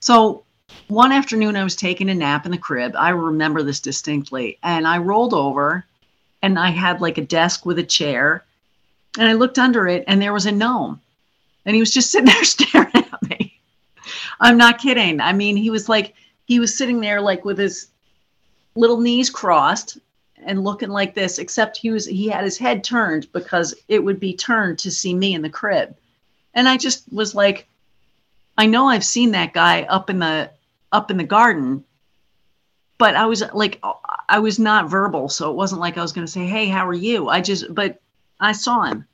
So one afternoon, I was taking a nap in the crib. I remember this distinctly. And I rolled over and I had like a desk with a chair. And I looked under it and there was a gnome. And he was just sitting there staring at me. I'm not kidding. I mean, he was like, he was sitting there like with his little knees crossed and looking like this, except he was, he had his head turned because it would be turned to see me in the crib. And I just was like, I know I've seen that guy up in the up in the garden, but I was like I was not verbal, so it wasn't like I was going to say, "Hey, how are you?" I just but I saw him.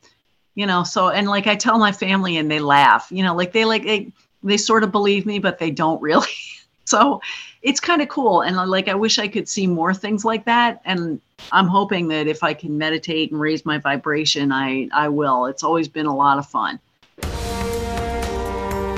You know, so and like I tell my family and they laugh. You know, like they like they they sort of believe me, but they don't really. so it's kind of cool and uh, like I wish I could see more things like that and I'm hoping that if I can meditate and raise my vibration, I I will. It's always been a lot of fun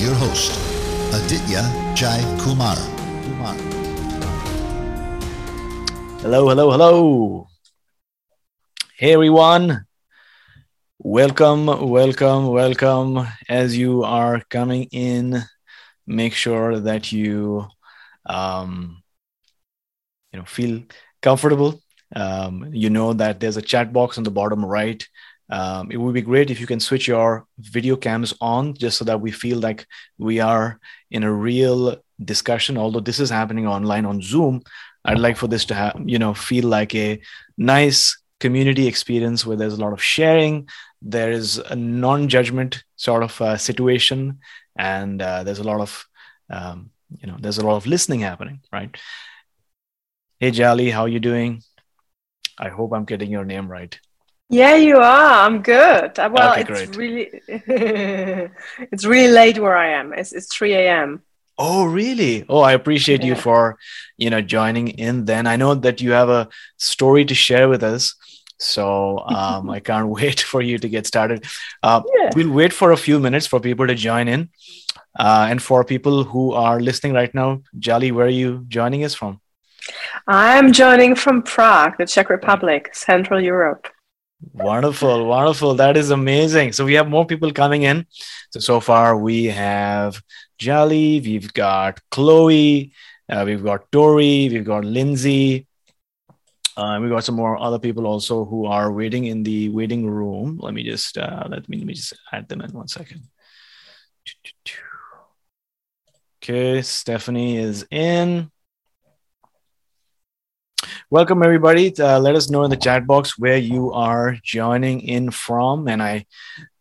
your host, Aditya Jai Kumar. Hello, hello, hello. Hey everyone. Welcome, welcome, welcome. As you are coming in, make sure that you um, you know feel comfortable. Um, you know that there's a chat box on the bottom right um, it would be great if you can switch your video cams on just so that we feel like we are in a real discussion. Although this is happening online on zoom i'd like for this to have you know feel like a nice community experience where there's a lot of sharing. There is a non-judgment sort of uh, situation and uh, there's a lot of um, you know there's a lot of listening happening right? Hey jali how you doing? I hope i'm getting your name right yeah, you are. I'm good. Uh, well, Okay, it's great. really it's really late where I am. It's it's 3 a.m. Oh, really? Oh, I appreciate you for, you know, joining in then. I know that you have a story to share with us. So um, I can't wait for you to get started. Uh, Yeah. We'll wait for a few minutes for people to join in. Uh, and for people who are listening right now, Jali, where are you joining us from? I'm joining from Prague, the Czech Republic, Central Europe. Wonderful, wonderful. That is amazing. So we have more people coming in. So so far we have Jali, we've got Chloe, uh, we've got Tori, we've got Lindsay. Uh, we've got some more other people also who are waiting in the waiting room. Let me just uh, let me let me just add them in one second. Okay, Stephanie is in. Welcome everybody. Uh, let us know in the chat box where you are joining in from, and I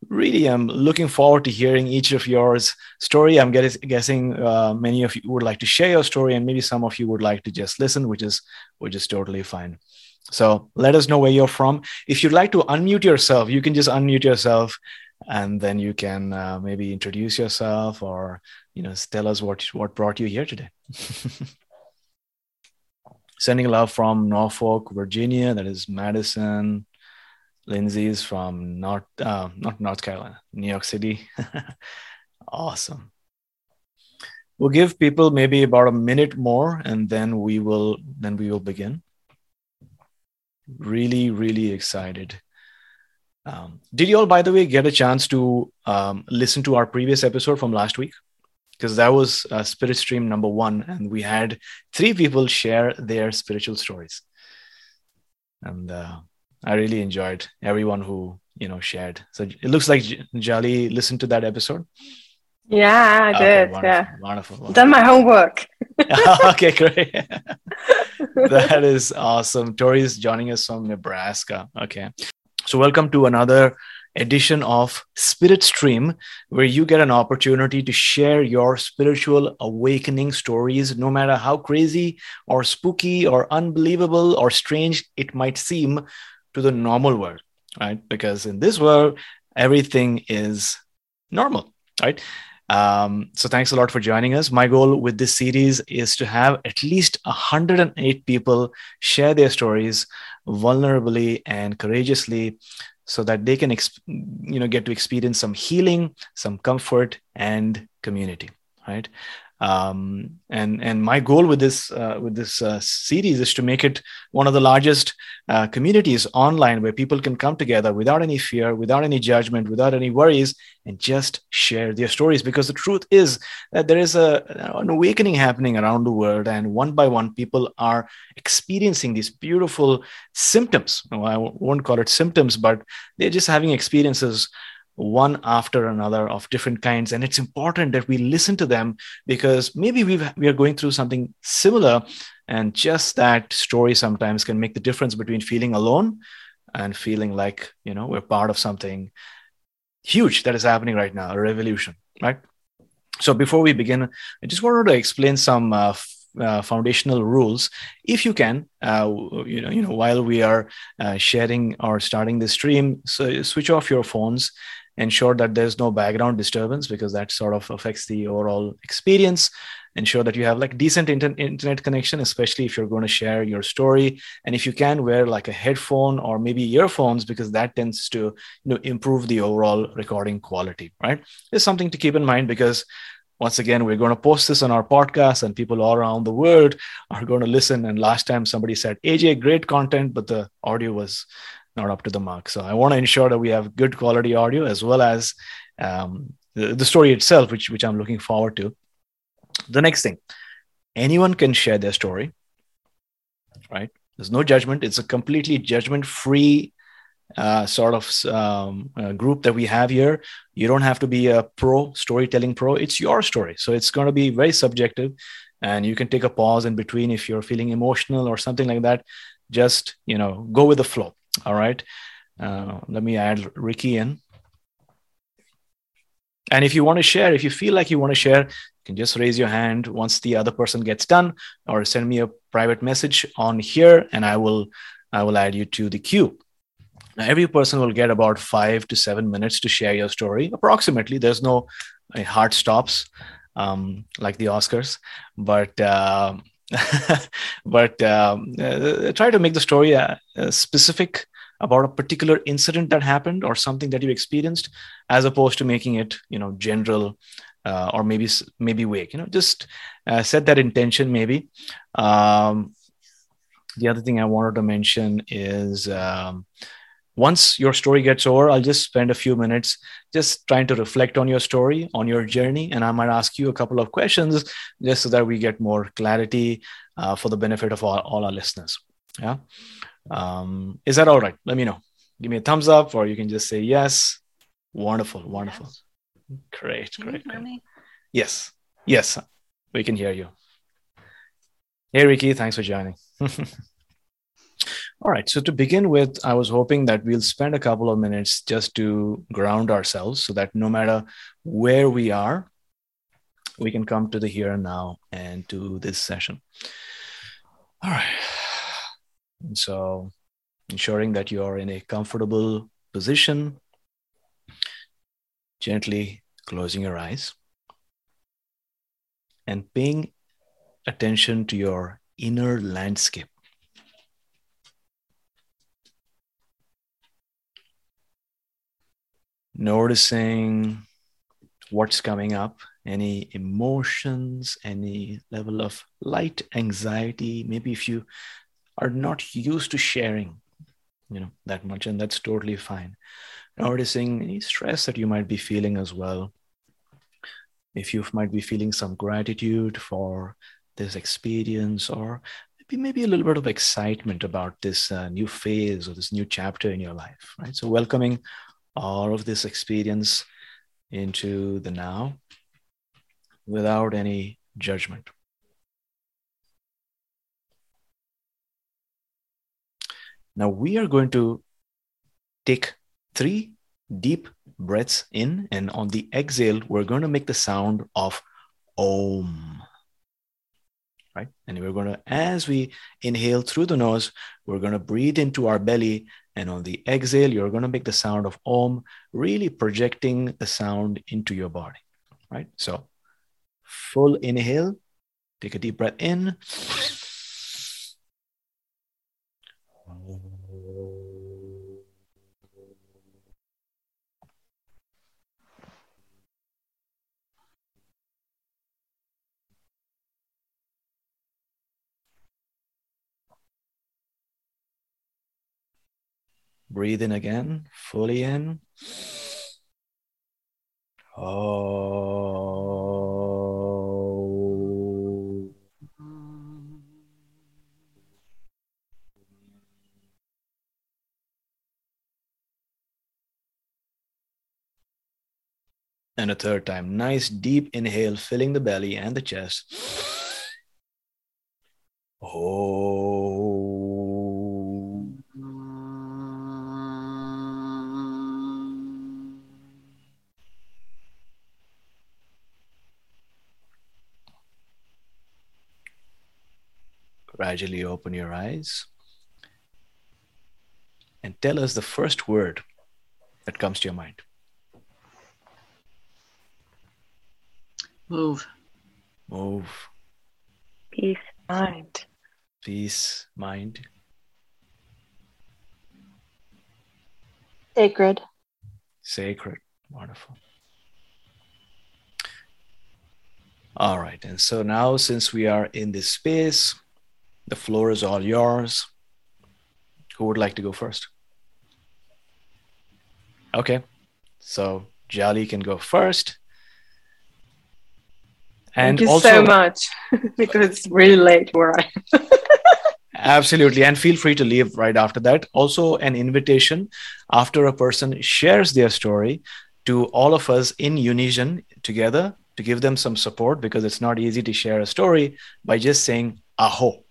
really am looking forward to hearing each of yours story. I'm guess, guessing uh, many of you would like to share your story, and maybe some of you would like to just listen, which is which is totally fine. So let us know where you're from. If you'd like to unmute yourself, you can just unmute yourself, and then you can uh, maybe introduce yourself or you know tell us what what brought you here today. Sending love from Norfolk, Virginia. That is Madison. Lindsay's from North, uh, not North Carolina, New York City. awesome. We'll give people maybe about a minute more, and then we will then we will begin. Really, really excited. Um, did you all, by the way, get a chance to um, listen to our previous episode from last week? Because that was uh, spirit stream number one and we had three people share their spiritual stories and uh, i really enjoyed everyone who you know shared so it looks like J- jali listened to that episode Yeah, I Okay, did. wonderful, Yeah. wonderful, wonderful. Done my homework. okay great that is awesome tori is joining us from nebraska okay so welcome to another edition of Spirit Stream, where you get an opportunity to share your spiritual awakening stories, no matter how crazy or spooky or unbelievable or strange it might seem to the normal world, right? Because in this world, everything is normal, right? Um, so thanks a lot for joining us. My goal with this series is to have at least 108 people share their stories vulnerably and courageously so that they can you know get to experience some healing some comfort and community right um, and and my goal with this uh, with this uh, series is to make it one of the largest uh, communities online where people can come together without any fear without any judgment without any worries and just share their stories. Because the truth is that there is a an awakening happening around the world and one by one people are experiencing these beautiful symptoms. Well, i won't call it symptoms but they're just having experiences one after another of different kinds. And it's important that we listen to them because maybe we we are going through something similar and just that story sometimes can make the difference between feeling alone and feeling like you know we're part of something huge that is happening right now a revolution right? So before we begin i just wanted to explain some uh, uh, foundational rules. If you can uh, you know you know while we are uh, sharing or starting the stream so switch off your phones ensure that there's no background disturbance because that sort of affects the overall experience. Ensure that you have like decent inter- internet connection especially if you're going to share your story. And if you can wear like a headphone or maybe earphones because that tends to you know improve the overall recording quality right? It's something to keep in mind because once again we're going to post this on our podcast and people all around the world are going to listen. And last time somebody said aj great content but the audio was not up to the mark so i want to ensure that we have good quality audio as well as um, the, the story itself which which i'm looking forward to the next thing anyone can share their story right there's no judgment it's a completely judgment free uh, sort of um, uh, group that we have here. You don't have to be a pro storytelling pro. It's your story, so it's going to be very subjective, and you can take a pause in between if you're feeling emotional or something like that. Just you know, go with the flow. All right. Uh, let me add Ricky in. And if you want to share, if you feel like you want to share, you can just raise your hand once the other person gets done, or send me a private message on here, and I will I will add you to the queue. Now, every person will get about five to seven minutes to share your story, approximately. There's no uh, hard stops um, like the Oscars, but uh, but um, uh, try to make the story uh, uh, specific about a particular incident that happened or something that you experienced, as opposed to making it, you know, general uh, or maybe maybe vague. You know, just set that intention. Maybe. Um, the other thing I wanted to mention is. Um, once your story gets over, I'll just spend a few minutes just trying to reflect on your story, on your journey, and I might ask you a couple of questions just so that we get more clarity uh, for the benefit of all, all our listeners. Yeah. Um, is that all right? Let me know. Give me a thumbs up, or you can just say yes. Wonderful, wonderful. Yes. Great, Can great, you hear great. me? Yes, yes, we can hear you. Hey, Ricky, thanks for joining. All right. So to begin with, I was hoping that we'll spend a couple of minutes just to ground ourselves so that no matter where we are, we can come to the here and now and to this session. All right. And so ensuring that you're in a comfortable position, gently closing your eyes and paying attention to your inner landscape. Noticing what's coming up, any emotions, any level of light anxiety. Maybe if you are not used to sharing, you know, that much, and that's totally fine. Noticing any stress that you might be feeling as well. If you might be feeling some gratitude for this experience, or maybe maybe a little bit of excitement about this uh, new phase or this new chapter in your life, right? So welcoming all of this experience into the now without any judgment. Now we are going to take three deep breaths in, and on the exhale, we're going to make the sound of Om. Right? And we're going to, as we inhale through the nose, we're going to breathe into our belly. And on the exhale, you're going to make the sound of Om, really projecting the sound into your body. Right? So, full inhale, take a deep breath in. Breathe in again, fully in. Oh. And a third time. Nice deep inhale, filling the belly and the chest. Oh. Gradually open your eyes and tell us the first word that comes to your mind. Move. Move. Peace, mind. Peace, mind. Sacred. Sacred. Wonderful. All right. And so now, since we are in this space, the floor is all yours. Who would like to go first? Okay. So Jali can go first. And Thank you also, so much because it's really late where I am. Absolutely. And feel free to leave right after that. Also, an invitation after a person shares their story to all of us in unison together to give them some support because it's not easy to share a story by just saying aho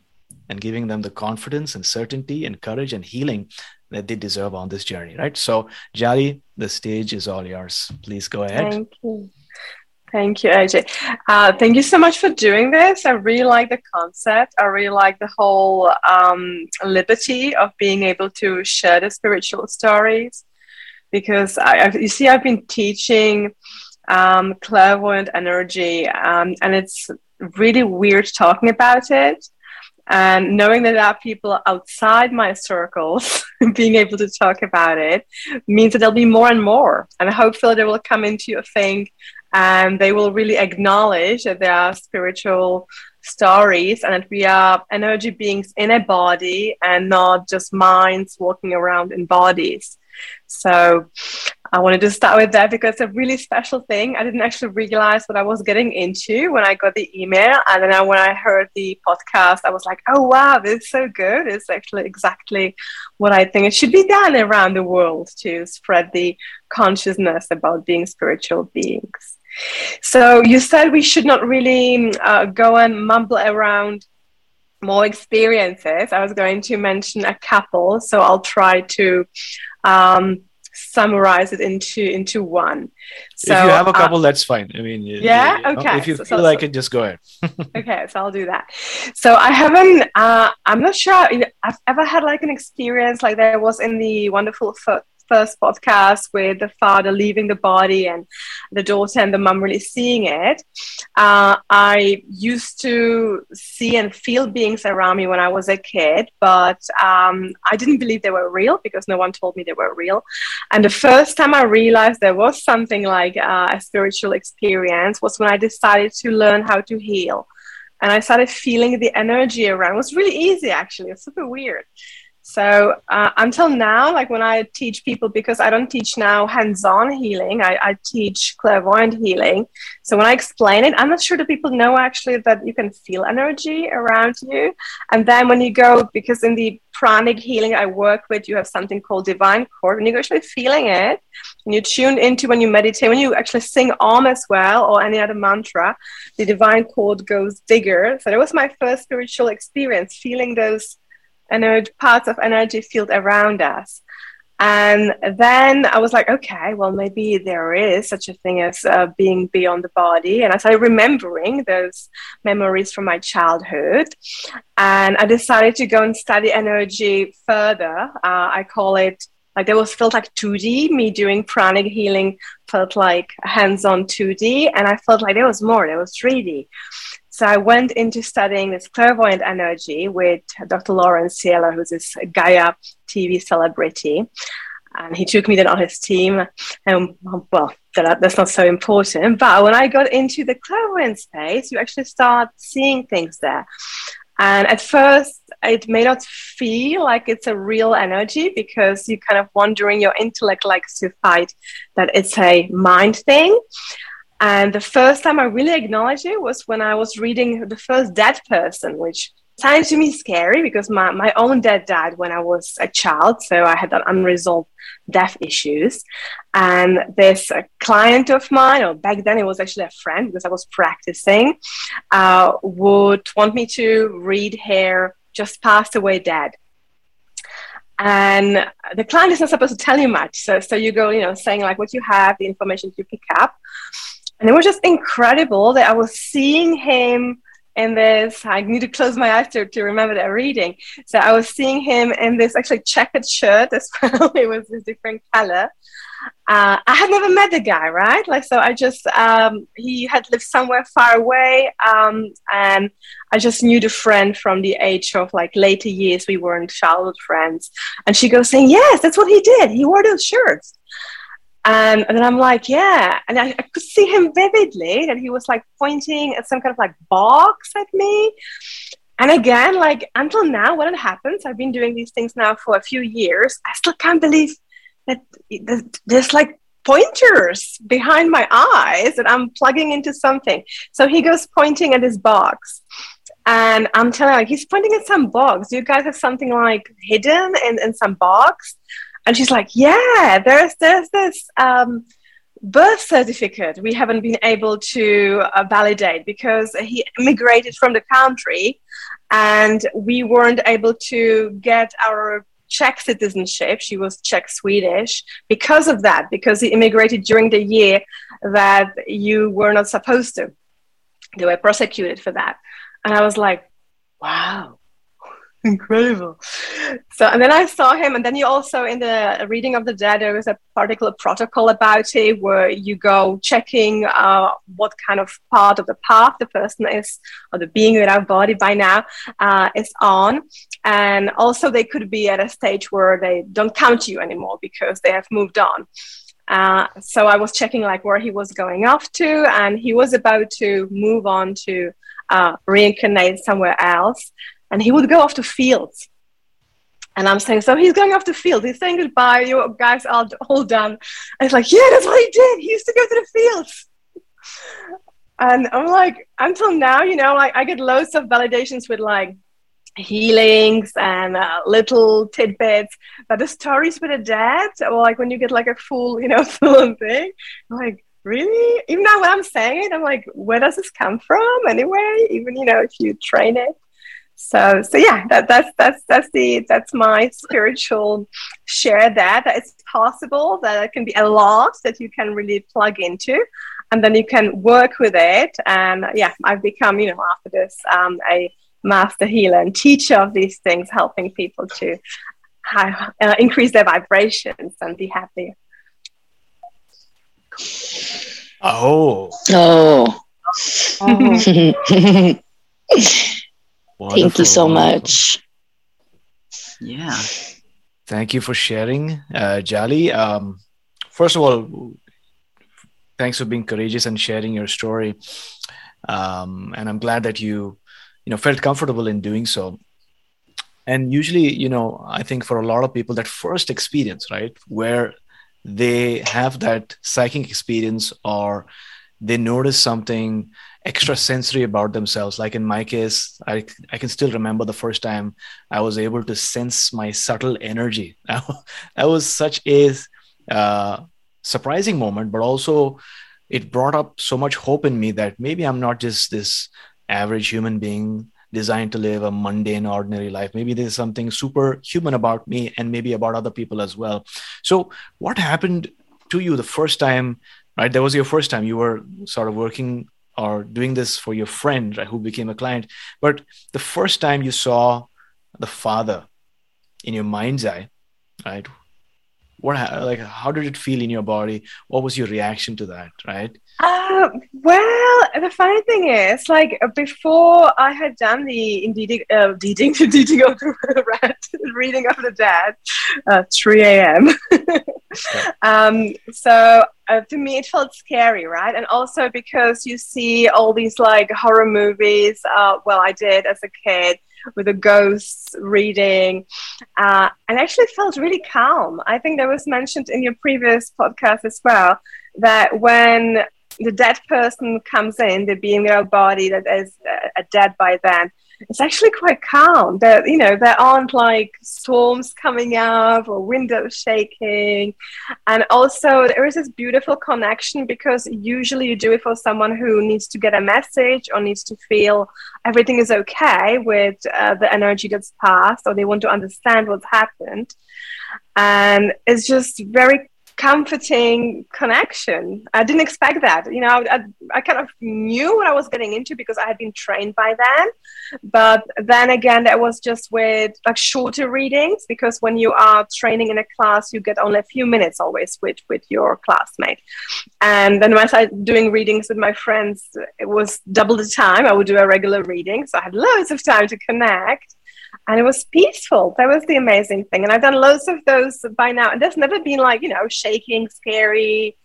and giving them the confidence and certainty and courage and healing that they deserve on this journey, right? So, Jali, the stage is all yours. Please go ahead. Thank you. Thank you, AJ. Uh, thank you so much for doing this. I really like the concept. I really like the whole um, liberty of being able to share the spiritual stories because I, you see, I've been teaching um, clairvoyant energy, um, and it's really weird talking about it and knowing that there are people outside my circles being able to talk about it means that there'll be more and more. And hopefully they will come into a thing and they will really acknowledge that there are spiritual stories and that we are energy beings in a body and not just minds walking around in bodies so I wanted to start with that because it's a really special thing. I didn't actually realize what I was getting into when I got the email. And then I, when I heard the podcast, I was like, oh, wow, this is so good. It's actually exactly what I think it should be done around the world to spread the consciousness about being spiritual beings. So you said we should not really uh, go and mumble around more experiences. I was going to mention a couple, so I'll try to um, summarize it into into one. So, if you have a couple, uh, that's fine. I mean, yeah, you know, okay. If you so, feel so, like so. it, just go ahead. okay, so I'll do that. So I haven't. Uh, I'm not sure I've ever had like an experience like there was in the wonderful foot first podcast with the father leaving the body and the daughter and the mum really seeing it, uh, I used to see and feel beings around me when I was a kid, but um, I didn't believe they were real because no one told me they were real. And the first time I realized there was something like uh, a spiritual experience was when I decided to learn how to heal. And I started feeling the energy around. It was really easy, actually. It's super weird. So uh, until now, like when I teach people, because I don't teach now hands-on healing, I, I, teach clairvoyant healing. So when I explain it, I'm not sure that people know actually that you can feel energy around you. And then when you go, because in the pranic healing I work with, you have something called divine cord. When you're actually feeling it, and you tune into when you meditate, when you actually sing Om as well or any other mantra, the divine cord goes bigger. So that was my first spiritual experience, feeling those energy, parts of energy field around us. And then I was like, okay, well, maybe there is such a thing as uh, being beyond the body. And I started remembering those memories from my childhood. And I decided to go and study energy further. Uh, I call it like there was felt like 2D. Me doing pranic healing felt like hands on 2D. And I felt like there was more, there was 3D. So I went into studying this clairvoyant energy with Dr. Lawrence Sieler, who's this Gaia TV celebrity. And he took me then on his team. And well, that, that's not so important. But when I got into the clairvoyant space, you actually start seeing things there. And at first, it may not feel like it's a real energy because you kind of wondering your intellect likes to fight that it's a mind thing. And the first time I really acknowledged it was when I was reading The First Dead Person, which sounds to me scary because my, my own dad died when I was a child. So I had that unresolved death issues. And this uh, client of mine, or back then it was actually a friend because I was practicing, uh, would want me to read her just passed away dad and the client is not supposed to tell you much so so you go you know saying like what you have the information you pick up and it was just incredible that I was seeing him in this. I need to close my eyes to, to remember that reading. So I was seeing him in this actually checkered shirt as well. it was a different color. Uh, I had never met the guy, right? Like, so I just, um, he had lived somewhere far away. Um, and I just knew the friend from the age of like later years. We weren't childhood friends. And she goes saying, yes, that's what he did. He wore those shirts. And, and then I'm like, yeah. And I, I, could see him vividly And he was like pointing at some kind of like box at me. And again, like until now, when it happens, I've been doing these things now for a few years. I still can't believe that there's like pointers behind my eyes that I'm plugging into something. So he goes pointing at his box. And I'm telling like he's pointing at some box. You guys have something like hidden in, in some box? And she's like, yeah, there's there's this um, birth certificate we haven't been able to uh, validate because he immigrated from the country, and we weren't able to get our Czech citizenship. She was Czech Swedish because of that, because he immigrated during the year that you were not supposed to. They were prosecuted for that. And I was like, wow, incredible. So, and then I saw him, and then you also in the reading of the dead, there was a particular protocol about it where you go checking uh, what kind of part of the path the person is, or the being without body by now uh, is on. And also, they could be at a stage where they don't count you anymore because they have moved on. Uh, so I was checking like where he was going off to, and he was about to move on to uh, reincarnate somewhere else and he would go off to fields. And I'm saying, so he's going off the field. He's saying goodbye. You guys are all done. And it's like, yeah, that's what he did. He used to go to the fields. And I'm like, until now, you know, like I get loads of validations with like healings and uh, little tidbits. But the stories with a dad, or like when you get like a full, you know, full thing, I'm like, really? Even now when I'm saying it, I'm like, where does this come from anyway? Even, you know, if you train it. So so yeah that, that's that's that's the that's my spiritual share there. That it's possible that it can be a lot that you can really plug into and then you can work with it. And yeah i've become you know after this um, a master healer and teacher of these things helping people to uh, increase their vibrations and be happy oh. Oh, oh. Thank you so much. Yeah. Thank you for sharing, uh, Jali. Um, first of all, thanks for being courageous and sharing your story. Um, and I'm glad that you, you know, felt comfortable in doing so. And usually, you know, I think for a lot of people, that first experience, right, where they have that psychic experience or they notice something extra sensory about themselves. Like in my case I, I can still remember the first time i was able to sense my subtle energy. That was such a uh, surprising moment but also it brought up so much hope in me that maybe i'm not just this average human being designed to live a mundane ordinary life. Maybe there's something superhuman about me and maybe about other people as well. So what happened to you the first time right? That was your first time. You were sort of working or doing this for your friend right, who became a client. But the first time you saw the father in your mind's eye right what like how did it feel in your body? What was your reaction to that right? Uh, well the funny thing is like before i had done the indeed uh, of the rat reading of the dead uh, 3 a.m um, so uh, to me it felt scary right? And also because you see all these like horror movies uh, well i did as a kid with the ghosts reading. Uh, and actually felt really calm. I think that was mentioned in your previous podcast as well that when the dead person comes in the being their body that is uh, dead by then it's actually quite calm. There, you know, there aren't like storms coming up or windows shaking, and also there is this beautiful connection because usually you do it for someone who needs to get a message or needs to feel everything is okay with uh, the energy that's passed, or they want to understand what's happened, and it's just very comforting connection. I didn't expect that. You know, I, I, kind of knew what I was getting into because I had been trained by then. But then again, that was just with like shorter readings because when you are training in a class, you get only a few minutes always with, with your classmate. And then when I started doing readings with my friends, it was double the time. I would do a regular reading. So I had loads of time to connect and it was peaceful. That was the amazing thing. And I've done loads of those by now, and there's never been like you know shaking, scary,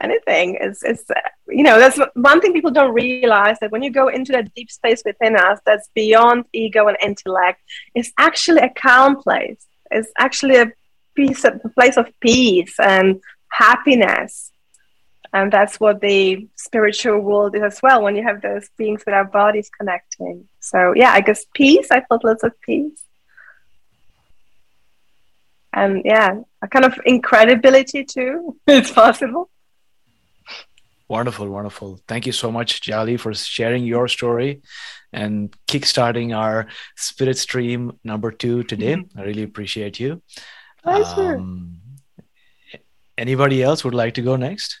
anything. It's it's you know that's one thing people don't realize that when you go into that deep space within us, that's beyond ego and intellect. It's actually a calm place. It's actually a piece, of, a place of peace and happiness. And that's what the spiritual world is as well when you have those beings with our bodies connecting. So, yeah, I guess peace. I felt lots of peace. And yeah, a kind of incredibility too. it's possible. Wonderful, wonderful. Thank you so much, Jali, for sharing your story and kickstarting our spirit stream number two today. Mm-hmm. I really appreciate you. Pleasure. Um, anybody else would like to go next?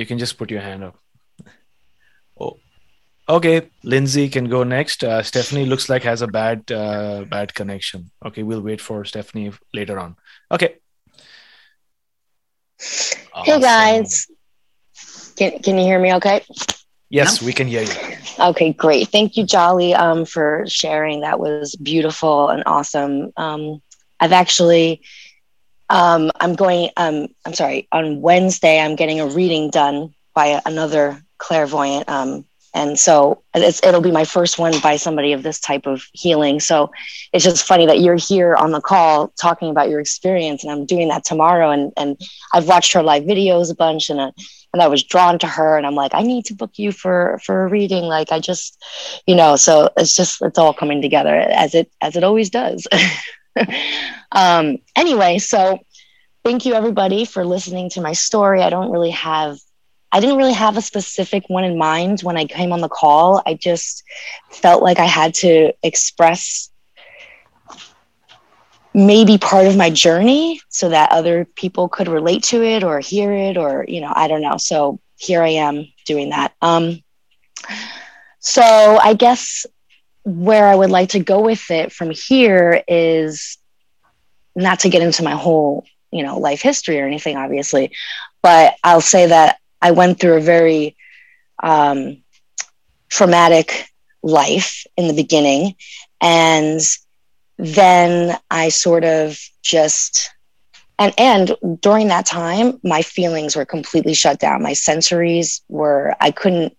You can just put your hand up. Oh, okay. Lindsay can go next. Uh, Stephanie looks like has a bad uh, bad connection. Okay, we'll wait for Stephanie later on. Okay. Awesome. Hey guys, can can you hear me? Okay. Yes, we can hear you. Okay, great. Thank you, Jali, um, for sharing. That was beautiful and awesome. Um, I've actually um, I'm going. Um, I'm sorry. On Wednesday, I'm getting a reading done by another clairvoyant. Um, and so it'll be my first one by somebody of this type of healing. So it's just funny that you're here on the call talking about your experience, and I'm doing that tomorrow. And and I've watched her live videos a bunch, and uh, and I was drawn to her, and I'm like, I need to book you for for a reading. Like I just, you know, so it's just it's all coming together as it as it always does. um, anyway, so thank you everybody for listening to my story. I don't really have I didn't really have a specific one in mind when I came on the call. I just felt like I had to express maybe part of my journey so that other people could relate to it or hear it or you know i don't know so here i am doing that um so i guess where i would like to go with it from here is not to get into my whole you know life history or anything obviously but i'll say that I went through a very um, traumatic life in the beginning. And then I sort of just, and, and during that time, my feelings were completely shut down. My sensories were, I couldn't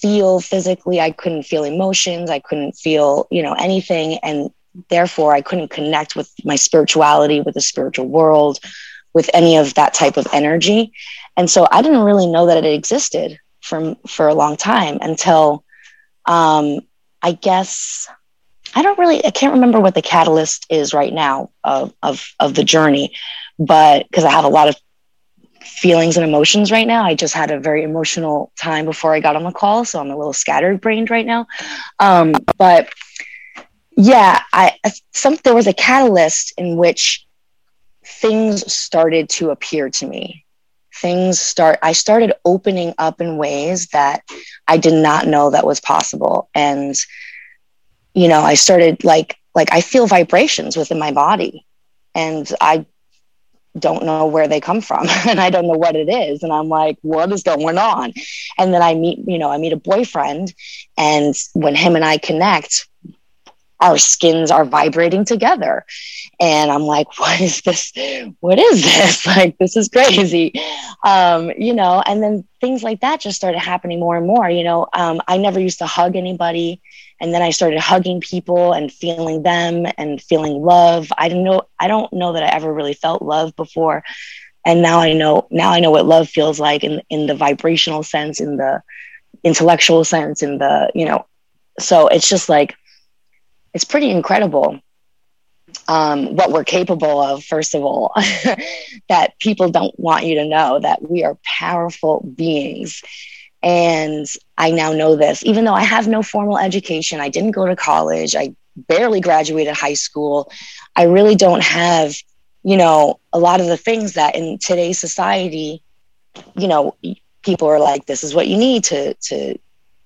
feel physically, I couldn't feel emotions, I couldn't feel, you know, anything. And therefore, I couldn't connect with my spirituality, with the spiritual world, with any of that type of energy. And so I didn't really know that it existed from for a long time until um, I guess I don't really I can't remember what the catalyst is right now of of of the journey, but because I have a lot of feelings and emotions right now. I just had a very emotional time before I got on the call, so I'm a little scattered brained right now. Um, but yeah, I some there was a catalyst in which things started to appear to me things start i started opening up in ways that i did not know that was possible and you know i started like like i feel vibrations within my body and i don't know where they come from and i don't know what it is and i'm like what is going on? And then i meet you know i meet a boyfriend and when him and i connect our skins are vibrating together. And I'm like, what is this? What is this? Like, this is crazy. Um, you know, and then things like that just started happening more and more. You know, um, I never used to hug anybody. And then I started hugging people and feeling them and feeling love. I didn't know, I don't know that I ever really felt love before. And now I know, now I know what love feels like in, in the vibrational sense, in the intellectual sense, in the, you know, so it's just like, it's pretty incredible um, what we're capable of, first of all, that people don't want you to know that we are powerful beings. And I now know this, even though I have no formal education, I didn't go to college, I barely graduated high school. I really don't have, you know, a lot of the things that in today's society, you know, people are like, this is what you need to, to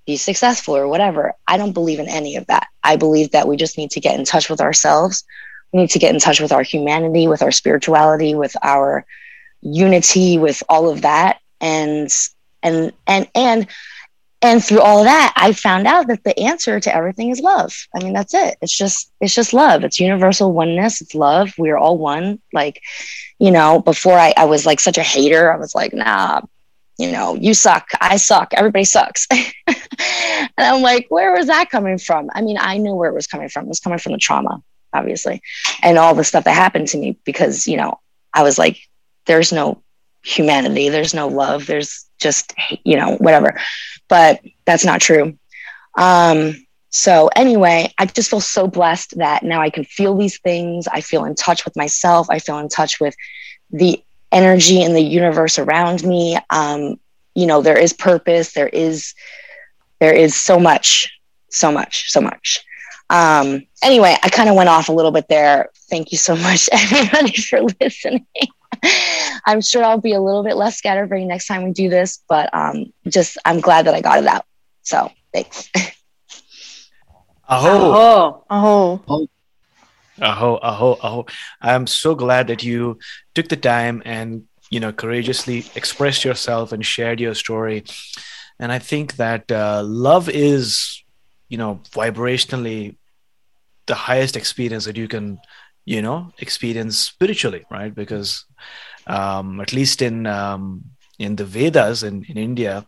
be successful or whatever. I don't believe in any of that. I believe that we just need to get in touch with ourselves. We need to get in touch with our humanity, with our spirituality, with our unity, with all of that. And and and and and through all of that, I found out that the answer to everything is love. I mean, that's it. It's just it's just love. It's universal oneness. It's love. We are all one. Like, you know, before I, I was like such a hater. I was like, nah, you know, you suck, I suck, everybody sucks. and I'm like, where was that coming from? I mean, I knew where it was coming from. It was coming from the trauma, obviously, and all the stuff that happened to me because, you know, I was like, there's no humanity, there's no love, there's just, you know, whatever. But that's not true. Um, so, anyway, I just feel so blessed that now I can feel these things. I feel in touch with myself. I feel in touch with the energy in the universe around me. Um, you know there is purpose. There is there is so much so much so much. Um, anyway i kind of went off a little bit there. Thank you so much everybody for listening. I'm sure i'll be a little bit less scatterbrained next time we do this but um, just i'm glad that i got it out. So thanks. Aho. Aho. Aho. Aho, aho, aho. I'm so glad that you took the time and, you know, courageously expressed yourself and shared your story. And I think that uh, love is, you know, vibrationally the highest experience that you can you know experience spiritually right because um, at least in um, in the vedas in, in india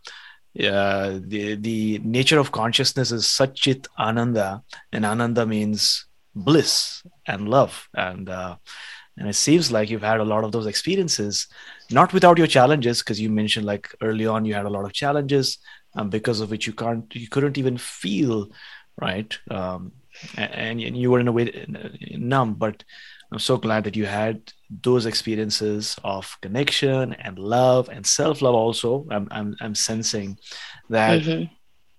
uh, the the nature of consciousness is Satchit Ananda, and Ananda means bliss and love, and uh, and it seems like you've had a lot of those experiences, not without your challenges, because you mentioned like early on you had a lot of challenges, um, because of which you can't you couldn't even feel right, um, and, and you were in a way numb, but I'm so glad that you had those experiences of connection and love and self-love also. I'm, I'm, I'm sensing that mm-hmm.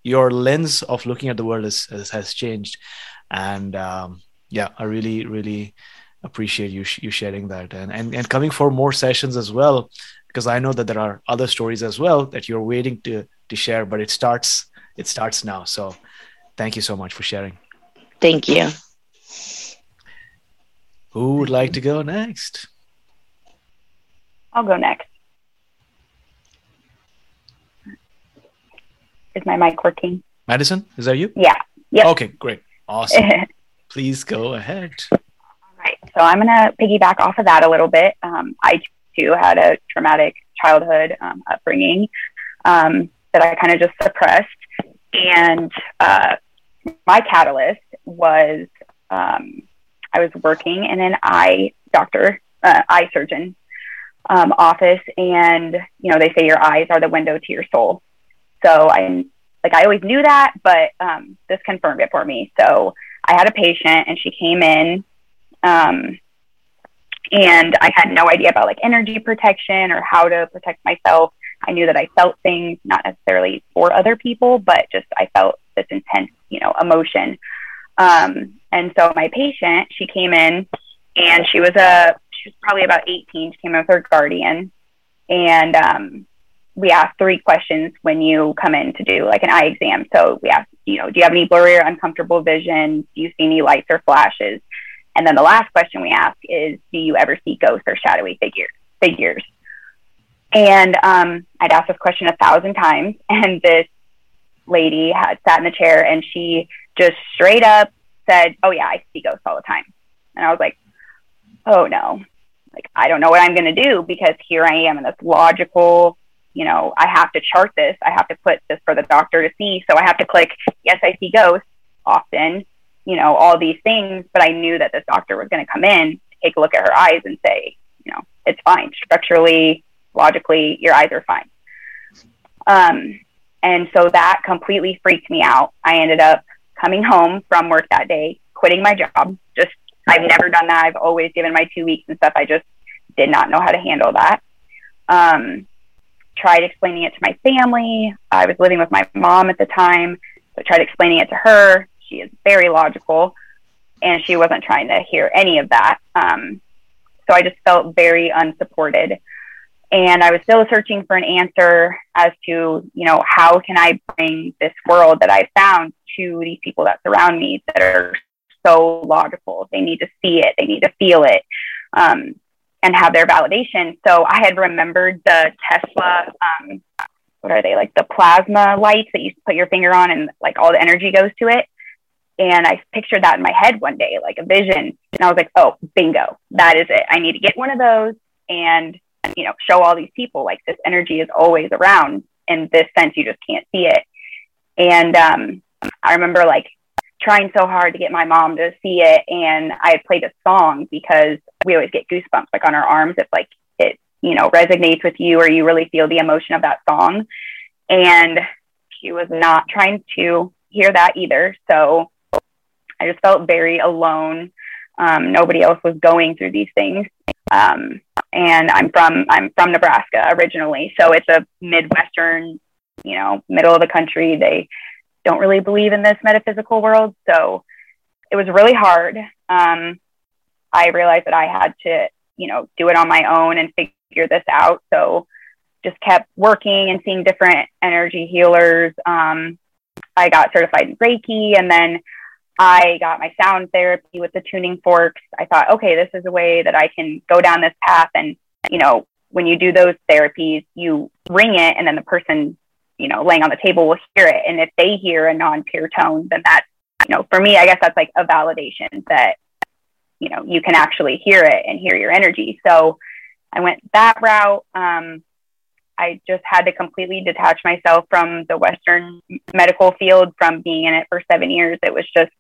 your lens of looking at the world is, is has changed. And um, yeah, I really, really appreciate you, you sharing that and, and, and coming for more sessions as well, because I know that there are other stories as well that you're waiting to, to share, but it starts, it starts now. So thank you so much for sharing. Thank you. Who would like to go next? I'll go next. Is my mic working? Madison, is that you? Yeah. Yeah. Okay, great. Awesome. Please go ahead. All right. So I'm going to piggyback off of that a little bit. Um, I too had a traumatic childhood um, upbringing um, that I kind of just suppressed. And uh, my catalyst was um, I was working in an eye doctor, uh, eye surgeon um, office, and you know they say your eyes are the window to your soul. So I like I always knew that, but um, this confirmed it for me. So I had a patient, and she came in, um, and I had no idea about like energy protection or how to protect myself. I knew that I felt things, not necessarily for other people, but just I felt this intense, you know, emotion. Um, and so my patient, she came in and she was a, she was probably about 18. She came in with her guardian. And um, we ask three questions when you come in to do like an eye exam. So we ask, you know, do you have any blurry or uncomfortable vision? Do you see any lights or flashes? And then the last question we ask is, do you ever see ghosts or shadowy figures? Figures. And um, I'd asked this question a thousand times, and this lady had sat in the chair and she just straight up said, Oh, yeah, I see ghosts all the time. And I was like, Oh, no. Like, I don't know what I'm going to do because here I am in this logical, you know, I have to chart this. I have to put this for the doctor to see. So I have to click, Yes, I see ghosts often, you know, all these things. But I knew that this doctor was going to come in, take a look at her eyes and say, You know, it's fine. Structurally, logically, your eyes are fine. Um, and so that completely freaked me out. I ended up coming home from work that day, quitting my job. Just, I've never done that. I've always given my two weeks and stuff. I just did not know how to handle that. Um, tried explaining it to my family. I was living with my mom at the time, so I tried explaining it to her. She is very logical, and she wasn't trying to hear any of that. Um, so I just felt very unsupported and I was still searching for an answer as to, you know, how can I bring this world that I found to these people that surround me that are so logical. They need to see it, they need to feel it, um, and have their validation. So I had remembered the Tesla, um, what are they like the plasma lights that you put your finger on and like all the energy goes to it. And I pictured that in my head one day, like a vision. And I was like, oh, bingo, that is it. I need to get one of those and you know, show all these people like this energy is always around. In this sense, you just can't see it. And um, I remember like trying so hard to get my mom to see it, and I played a song because we always get goosebumps like on our arms if like it you know resonates with you or you really feel the emotion of that song. And she was not trying to hear that either. So I just felt very alone. Um, nobody else was going through these things. Um, and I'm from I'm from Nebraska originally, so it's a midwestern, you know, middle of the country. They don't really believe in this metaphysical world, so it was really hard. Um, I realized that I had to, you know, do it on my own and figure this out. So just kept working and seeing different energy healers. Um, I got certified in Reiki, and then I got my sound therapy with the tuning forks. I thought, okay, this is a way that I can go down this path. And, you know, when you do those therapies, you ring it and then the person, you know, laying on the table will hear it. And if they hear a non pure tone, then that, you know, for me, I guess that's like a validation that you know, you can actually hear it and hear your energy. So I went that route. Um, I just had to completely detach myself from the Western medical field from being in it for seven years. It was just,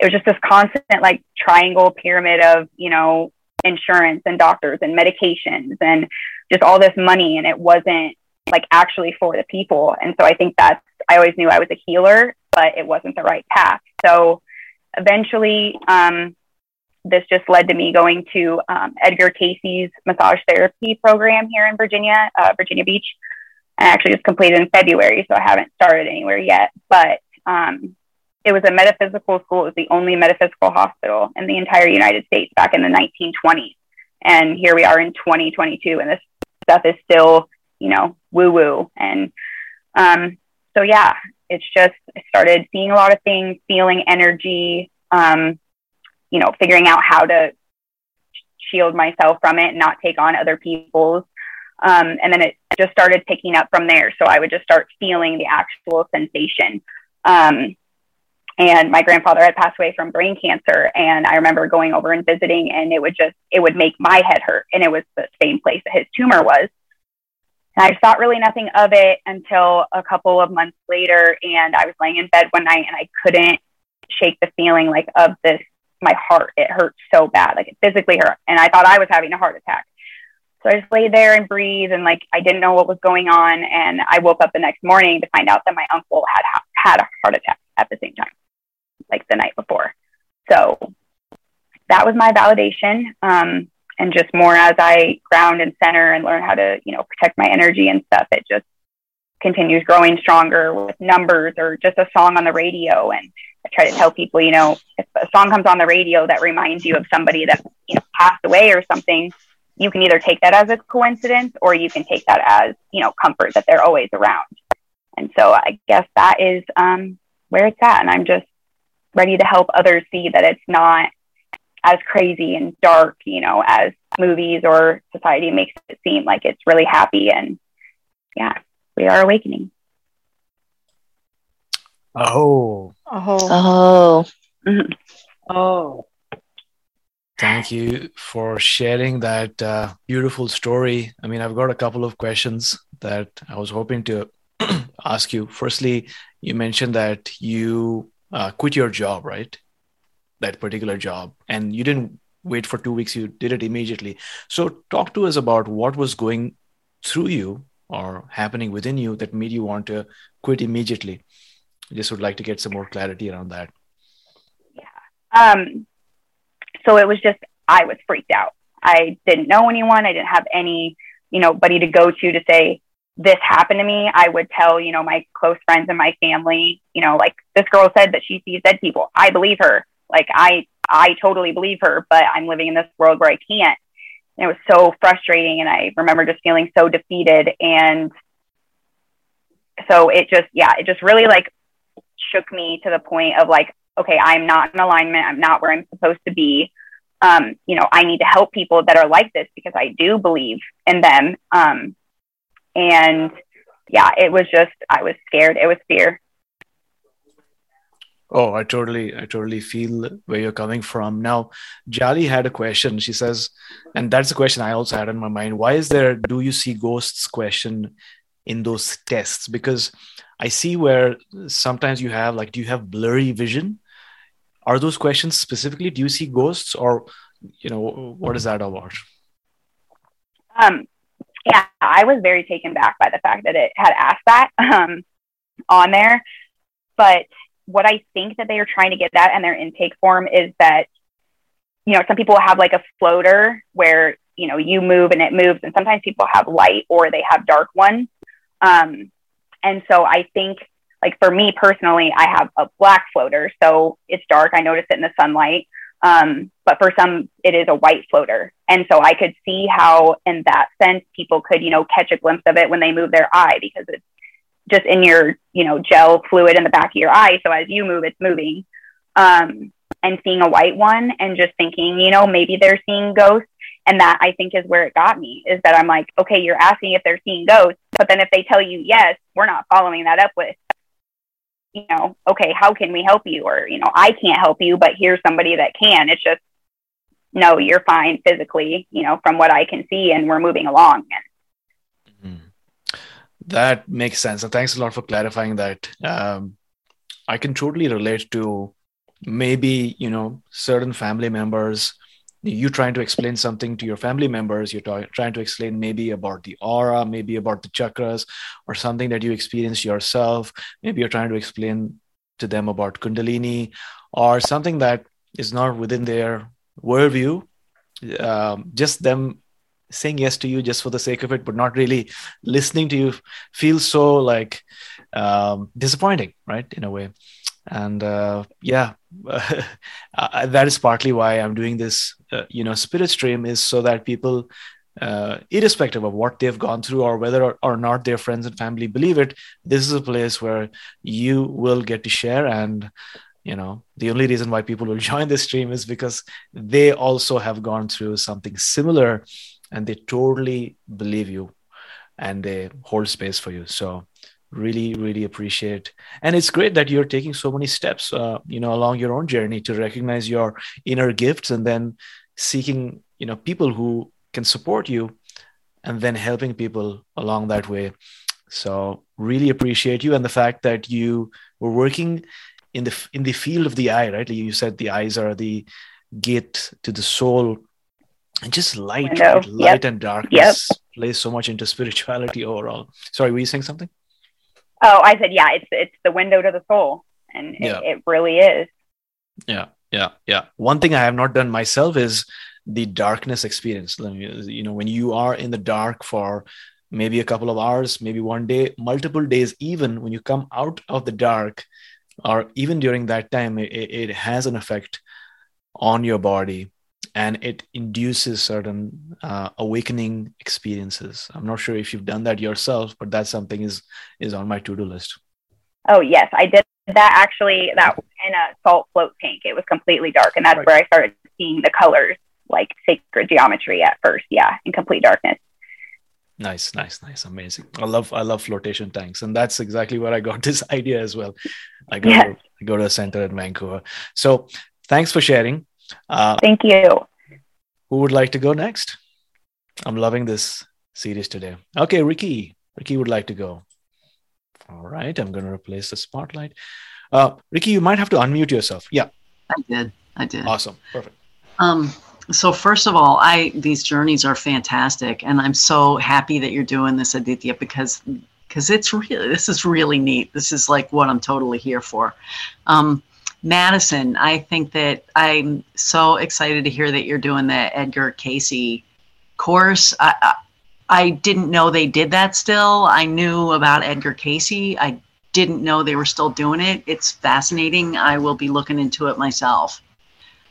it was just this constant like triangle pyramid of, you know, insurance and doctors and medications and just all this money. And it wasn't like actually for the people. And so I think that's, I always knew I was a healer, but it wasn't the right path. So eventually, um, this just led to me going to um, Edgar Cayce's massage therapy program here in Virginia, uh, Virginia Beach. I actually just completed in February, so I haven't started anywhere yet. But um, it was a metaphysical school. It was the only metaphysical hospital in the entire United States back in the 1920s. And here we are in 2022, and this stuff is still, you know, woo woo. And um, so, yeah, it's just, I started seeing a lot of things, feeling energy, um, you know, figuring out how to shield myself from it and not take on other people's. Um, and then it just started picking up from there. So I would just start feeling the actual sensation. Um, and my grandfather had passed away from brain cancer. And I remember going over and visiting, and it would just, it would make my head hurt. And it was the same place that his tumor was. And I thought really nothing of it until a couple of months later. And I was laying in bed one night and I couldn't shake the feeling like of this my heart. It hurt so bad, like it physically hurt. And I thought I was having a heart attack. So I just lay there and breathe, and like I didn't know what was going on. And I woke up the next morning to find out that my uncle had had a heart attack at the same time, like the night before. So that was my validation. Um, and just more as I ground and center and learn how to, you know, protect my energy and stuff, it just continues growing stronger with numbers or just a song on the radio. And I try to tell people, you know, if a song comes on the radio that reminds you of somebody that, you know, passed away or something, you can either take that as a coincidence or you can take that as, you know, comfort that they're always around. And so I guess that is um, where it's at. And I'm just ready to help others see that it's not as crazy and dark, you know, as movies or society makes it seem like it's really happy. And yeah, we are awakening. Oh. Oh. Oh. Oh. Thank you for sharing that uh, beautiful story. I mean, I've got a couple of questions that I was hoping to ask you. Firstly, you mentioned that you uh, quit your job, right? That particular job, and you didn't wait for two weeks, you did it immediately. So, talk to us about what was going through you or happening within you that made you want to quit immediately. I just would like to get some more clarity around that. Yeah. Um, so it was just, I was freaked out. I didn't know anyone. I didn't have any, you know, buddy to go to to say, this happened to me. I would tell, you know, my close friends and my family, you know, like this girl said that she sees dead people. I believe her. Like I, I totally believe her, but I'm living in this world where I can't. And it was so frustrating. And I remember just feeling so defeated. And so it just, yeah, it just really like shook me to the point of like, okay, I'm not in alignment. I'm not where I'm supposed to be. Um, you know, I need to help people that are like this because I do believe in them. Um, and yeah, it was just, I was scared. It was fear. Oh, I totally, I totally feel where you're coming from. Now, Jali had a question. She says, and that's a question I also had in my mind. Why is there do you see ghosts question in those tests? Because I see where sometimes you have like, do you have blurry vision? Are those questions specifically? Do you see ghosts, or you know, what is that about? Um, yeah, I was very taken back by the fact that it had asked that um, on there, but what I think that they are trying to get at in their intake form is that, you know, some people have like a floater where, you know, you move and it moves, and sometimes people have light or they have dark ones. Um, and so I think, like for me personally, I have a black floater, so it's dark. I notice it in the sunlight. Um, but for some, it is a white floater. And so I could see how, in that sense, people could, you know, catch a glimpse of it when they move their eye because it's just in your, you know, gel fluid in the back of your eye. So as you move, it's moving. Um, and seeing a white one and just thinking, you know, maybe they're seeing ghosts. And that I think is where it got me is that I'm like, okay, you're asking if they're seeing ghosts, but then if they tell you yes, we're not following that up with, you know, okay, how can we help you? Or, you know, I can't help you, but here's somebody that can. It's just, no, you're fine physically, you know, from what I can see, and we're moving along. Mm-hmm. That makes sense. And thanks a lot for clarifying that. Um, I can totally relate to maybe, you know, certain family members. You trying to explain something to your family members. You're t- trying to explain maybe about the aura maybe about the chakras or something that you experience yourself. Maybe you're trying to explain to them about kundalini or something that is not within their worldview. Um, just them saying yes to you just for the sake of it but not really listening to you feels so like um, disappointing right in a way. And uh, yeah uh, that is partly why i'm doing this uh, you know spirit stream is so that people uh, irrespective of what they've gone through or whether or, or, not their friends and family believe it this is a place where you will get to share. And you know the only reason why people will join this stream is because they also have gone through something similar and they totally believe you and they hold space for you. So really really appreciate. And it's great that you're taking so many steps uh, you know along your own journey to recognize your inner gifts and then seeking you know people who can support you and then helping people along that way. So really appreciate you and the fact that you were working in the in the field of the eye right? You said the eyes are the gate to the soul and just light right? light yep. and darkness yep. plays so much into spirituality overall sorry were you saying something Oh, I said, yeah, it's it's the window to the soul, and yeah. it, it really is. Yeah, yeah, yeah. One thing I have not done myself is the darkness experience. You know, when you are in the dark for maybe a couple of hours, maybe one day, multiple days, even when you come out of the dark, or even during that time, it, it has an effect on your body and it induces certain uh, awakening experiences. I'm not sure if you've done that yourself but that's something is is on my to-do list. Oh yes i did that actually that in a salt float tank. It was completely dark and that's right. where i started seeing the colors like sacred geometry at first. Yeah in complete darkness. Nice nice nice. Amazing. I love i love flotation tanks and that's exactly where i got this idea as well. I go yes. to, I go to a center in vancouver. So thanks for sharing. Uh, Thank you. Who would like to go next? I'm loving this series today. Okay, Ricky. Ricky would like to go. All right, I'm going to replace the spotlight. Uh, Ricky, you might have to unmute yourself. Yeah. I did. I did. Awesome. Perfect. Um, so first of all, I these journeys are fantastic, and I'm so happy that you're doing this, Aditya, because because it's really this is really neat. This is like what I'm totally here for. Um, Madison, I think that I'm so excited to hear that you're doing the Edgar Cayce course. I, I, I didn't know they did that still. I knew about Edgar Cayce. I didn't know they were still doing it. It's fascinating. I will be looking into it myself.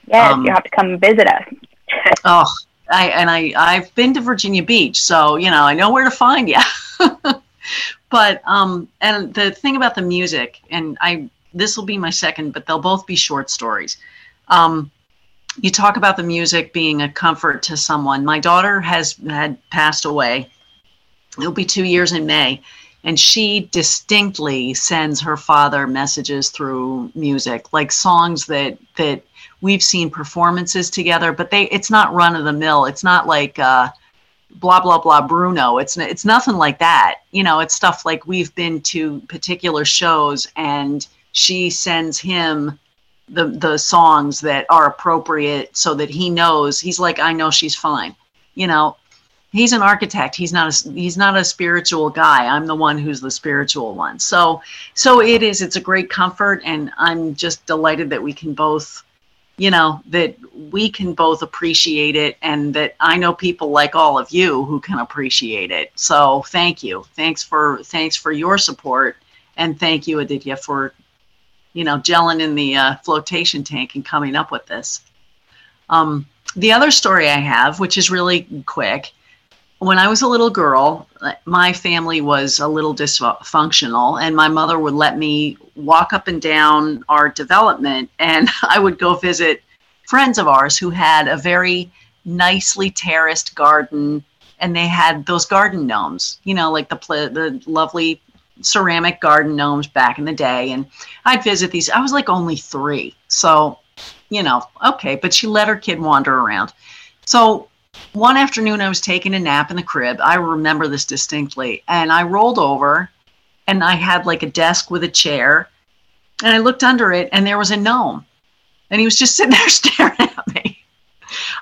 Yes, um, you have to come visit us. oh, I and I I've been to Virginia Beach, so you know I know where to find you. but um, and the thing about the music, and I this will be my second, but they'll both be short stories. Um, you talk about the music being a comfort to someone. My daughter has had passed away. It'll be two years in May, and she distinctly sends her father messages through music, like songs that that we've seen performances together. But they, it's not run of the mill. It's not like. Uh, blah blah blah Bruno. It's it's nothing like that. You know, it's stuff like we've been to particular shows and she sends him the the songs that are appropriate so that he knows he's like I know she's fine. You know, he's an architect. He's not a he's not a spiritual guy. I'm the one who's the spiritual one. So so it is it's a great comfort and I'm just delighted that we can both you know that we can both appreciate it and that I know people like all of you who can appreciate it. So thank you. Thanks for thanks for your support and thank you Aditya for you know, gelling in the uh, flotation tank and coming up with this. Um, the other story I have, which is really quick, when I was a little girl, my family was a little dysfunctional, and my mother would let me walk up and down our development, and I would go visit friends of ours who had a very nicely terraced garden, and they had those garden gnomes, you know, like the the lovely ceramic garden gnomes back in the day. And I'd visit these. I was like only three. So you know, okay, but she let her kid wander around. So one afternoon, I was taking a nap in the crib. I remember this distinctly. And I rolled over and I had like a desk with a chair. And I looked under it and there was a gnome. And he was just sitting there staring at me.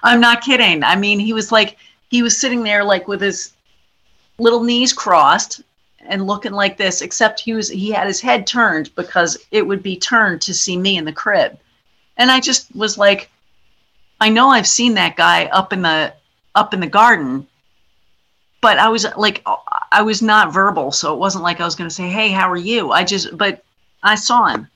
I'm not kidding. I mean, he was like, he was sitting there like with his little knees crossed and looking like this, except he was he had his head turned because it would be turned to see me in the crib. And I just was like, I know I've seen that guy up in the up in the garden, but I was like I was not verbal, so it wasn't like I was going to say, "Hey, how are you?" I just but I saw him.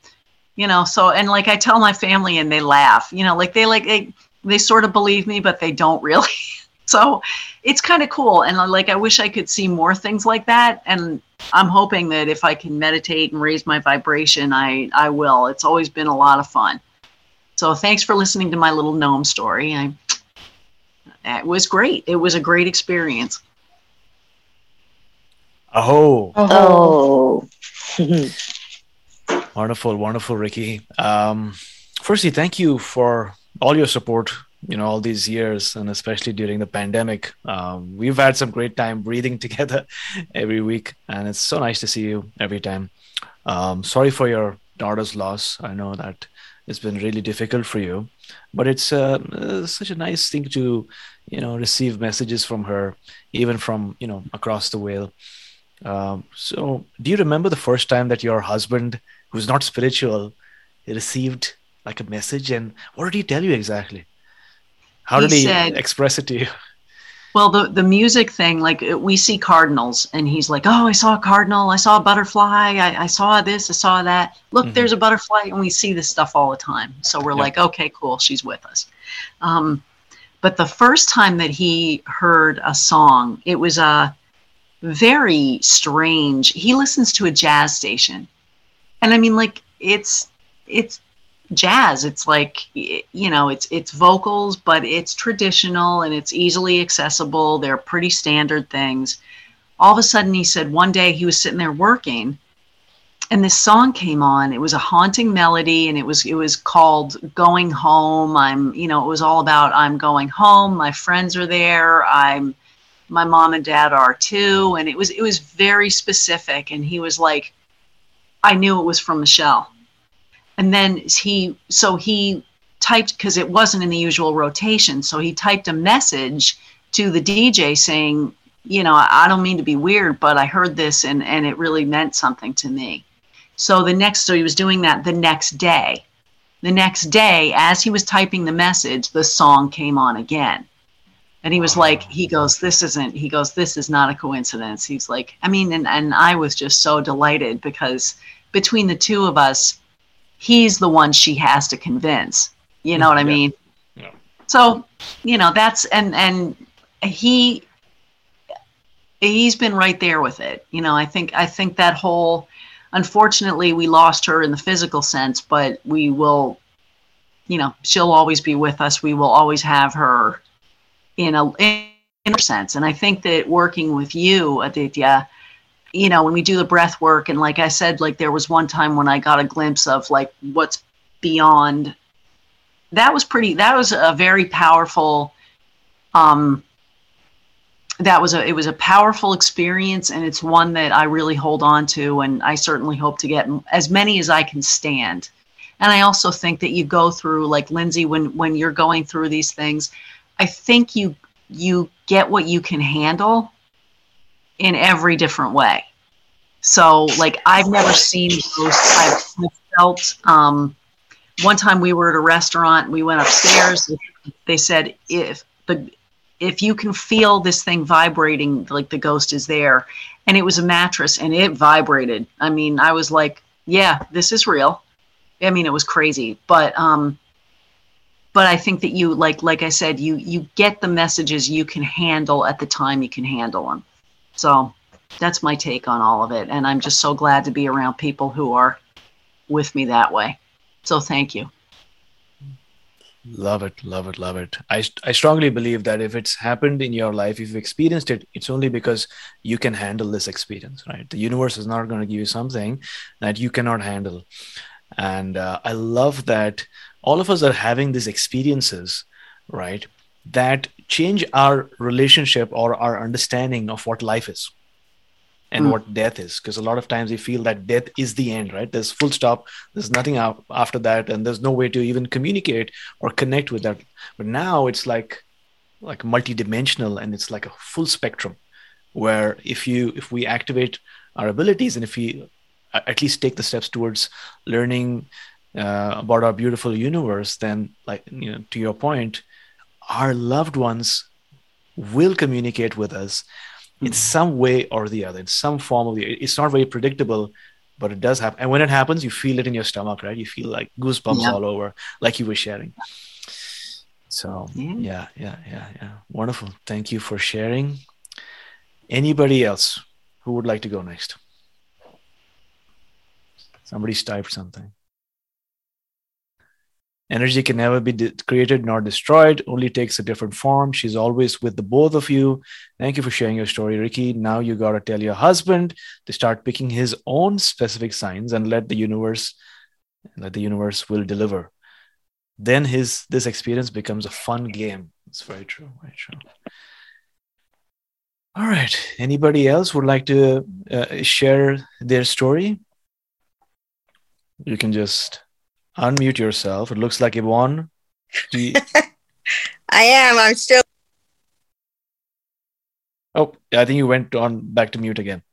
You know, so and like I tell my family and they laugh. You know, like they like they they sort of believe me, but they don't really. so it's kind of cool and like i wish i could see more things like that and i'm hoping that if i can meditate and raise my vibration i i will. It's always been a lot of fun. So thanks for listening to my little gnome story. I it was great. It was a great experience. Oh Oh. wonderful wonderful ricky. Um firstly thank you for all your support you know all these years and especially during the pandemic um, we've had some great time breathing together every week and it's so nice to see you every time. Um, sorry for your daughter's loss. I know that it's been really difficult for you but it's uh, uh, such a nice thing to you know receive messages from her even from you know across the whale um, so do you remember the first time that your husband who's not spiritual received like a message? And what did he tell you exactly how did he said- express it to you? Well, the the music thing, like we see cardinals, and he's like, "Oh, I saw a cardinal. I saw a butterfly. I, I saw this. I saw that. Look, Mhm. there's a butterfly." And we see this stuff all the time. So we're Yep. like, "Okay, cool. She's with us." Um, but the first time that he heard a song, it was a very strange. He listens to a jazz station, and I mean, like it's it's jazz. It's like you know it's it's vocals but it's traditional and it's easily accessible. They're pretty standard things. All of a sudden he said one day he was sitting there working and this song came on. It was a haunting melody and it was it was called going home. I'm you know it was all about i'm going home. My friends are there. I'm my mom and dad are too. And it was it was very specific. And he was like i knew it was from michelle and then he so he typed because it wasn't in the usual rotation so he typed a message to the dj saying you know i don't mean to be weird but i heard this and and it really meant something to me. So the next so he was doing that the next day. The next day as he was typing the message the song came on again. And he was like he goes this isn't he goes this is not a coincidence. He's like i mean and, and i was just so delighted because between the two of us he's the one she has to convince. You know what i Yeah. mean? Yeah. so you know that's and and he he's been right there with it. You know i think i think that whole unfortunately we lost her in the physical sense but we will you know she'll always be with us. We will always have her in a in a sense. And i think that working with you aditya you know when we do the breath work and like i said like there was one time when i got a glimpse of like what's beyond. That was pretty that was a very powerful um that was a it was a powerful experience and it's one that i really hold on to and i certainly hope to get as many as i can stand. And i also think that you go through like lindsay when when you're going through these things i think you you get what you can handle in every different way. So like i've never seen ghosts. I've felt um one time we were at a restaurant we went upstairs they said if the if you can feel this thing vibrating like the ghost is there. And it was a mattress and it vibrated. I mean i was like yeah this is real. I mean it was crazy. But um but i think that you like like i said you you get the messages you can handle at the time you can handle them so that's my take on all of it and i'm just so glad to be around people who are with me that way so thank you Love it, love it, love it. I, I strongly believe that if it's happened in your life, if you've experienced it, it's only because you can handle this experience, right? The universe is not going to give you something that you cannot handle. And uh, I love that all of us are having these experiences, right? That change our relationship or our understanding of what life is and mm. what death is. Because a lot of times we feel that death is the end right? There's full stop. There's nothing after that and there's no way to even communicate or connect with that. But now it's like like multidimensional and it's like a full spectrum where if you if we activate our abilities and if we at least take the steps towards learning uh, about our beautiful universe then like you know to your point our loved ones will communicate with us mm-hmm. in some way or the other in some form of the it's not very predictable but it does happen and when it happens you feel it in your stomach right? You feel like goosebumps yeah. all over like you were sharing. So mm-hmm. yeah yeah yeah yeah. Wonderful. Thank you for sharing. Anybody else who would like to go next? Somebody's typed something Energy can never be de- created nor destroyed, only takes a different form. She's always with the both of you. Thank you for sharing your story, Ricky. Now you got to tell your husband to start picking his own specific signs and let the universe let the universe will deliver. Then his this experience becomes a fun game. It's very true, very true. All right. Anybody else would like to uh, share their story? You can just unmute yourself. It looks like Yvonne. You... I am. I'm still. Oh, I think you went on back to mute again.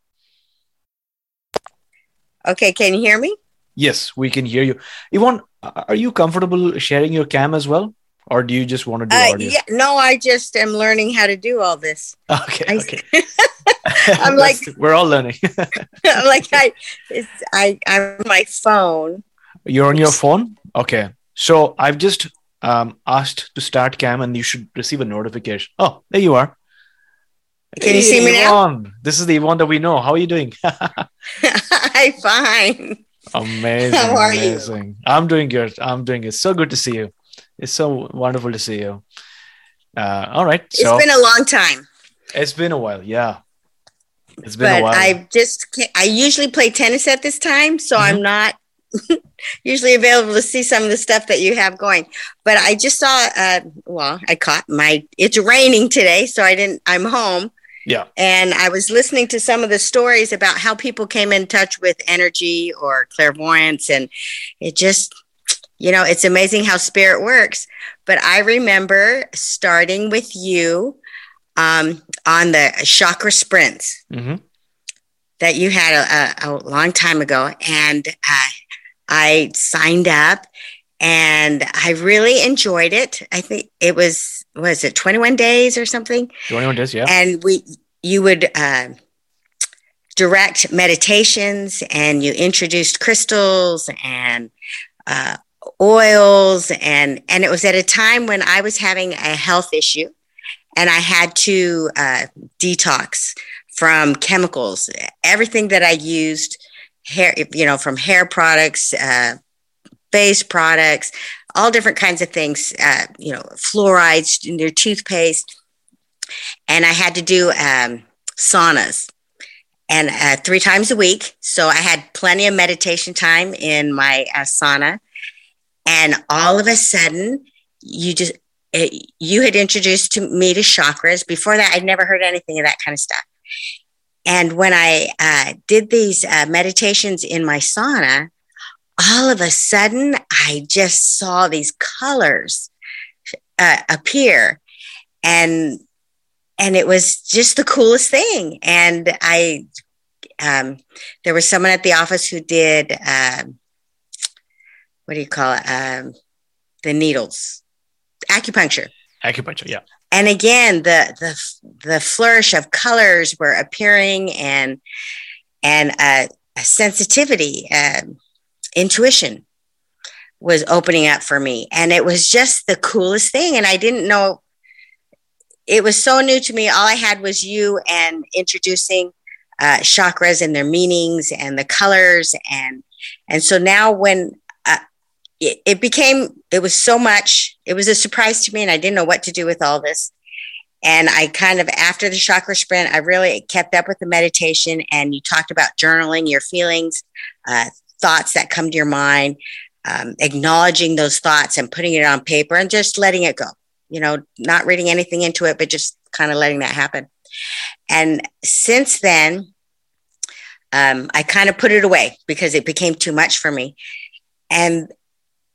Okay, can you hear me? Yes, we can hear you. Yvonne, are you comfortable sharing your cam as well? Or do you just want to do uh, audio? Yeah, no, I just am learning how to do all this. Okay. I, okay. I'm like we're all learning. I'm like I it's I I'm my phone you're on your phone? Okay. So I've just um, asked to start cam and you should receive a notification. Oh, there you are. Can hey, you see me Yvonne. now? This is the Yvonne that we know. How are you doing? I'm fine. Amazing. How are amazing. you? I'm doing good. I'm doing it. So good to see you. It's so wonderful to see you. Uh, all right. So, it's been a long time. It's been a while. Yeah. It's been but a while. I just I usually play tennis at this time, so mm-hmm. I'm not usually available to see some of the stuff that you have going. But I just saw, uh, well, I caught my, it's raining today, so I didn't, I'm home. Yeah. And I was listening to some of the stories about how people came in touch with energy or clairvoyance. And it just, you know, it's amazing how spirit works. But I remember starting with you um, on the chakra sprints. Mm-hmm that you had a, a, a, long time ago. And uh, I signed up and I really enjoyed it. I think it was was it 21 days or something? 21 days, yeah. And we you would uh, direct meditations and you introduced crystals and uh, oils and and it was at a time when I was having a health issue and I had to uh, detox from chemicals. Everything that I used hair, you know, from hair products, uh, face products, all different kinds of things, uh, you know, fluorides in their toothpaste. And I had to do um, saunas and uh, three times a week. So I had plenty of meditation time in my uh, sauna. And all of a sudden, you just, it, you had introduced to me to chakras. Before that, I'd never heard anything of that kind of stuff. And when I uh, did these uh, meditations in my sauna, all of a sudden I just saw these colors uh, appear, and and it was just the coolest thing. And I, um, there was someone at the office who did, um, what do you call it? Um, the needles, acupuncture. Acupuncture, yeah and again the the the flourish of colors were appearing and and a, a sensitivity uh, intuition was opening up for me. And it was just the coolest thing. And i didn't know it was so new to me. All i had was you and introducing uh, chakras and their meanings and the colors. And and so now when it, it became it was so much it was a surprise to me and i didn't know what to do with all this and i kind of after the chakra sprint i really kept up with the meditation and you talked about journaling your feelings uh, thoughts that come to your mind um, acknowledging those thoughts and putting it on paper and just letting it go. You know, not reading anything into it, but just kind of letting that happen. And since then, um, I kind of put it away because it became too much for me. And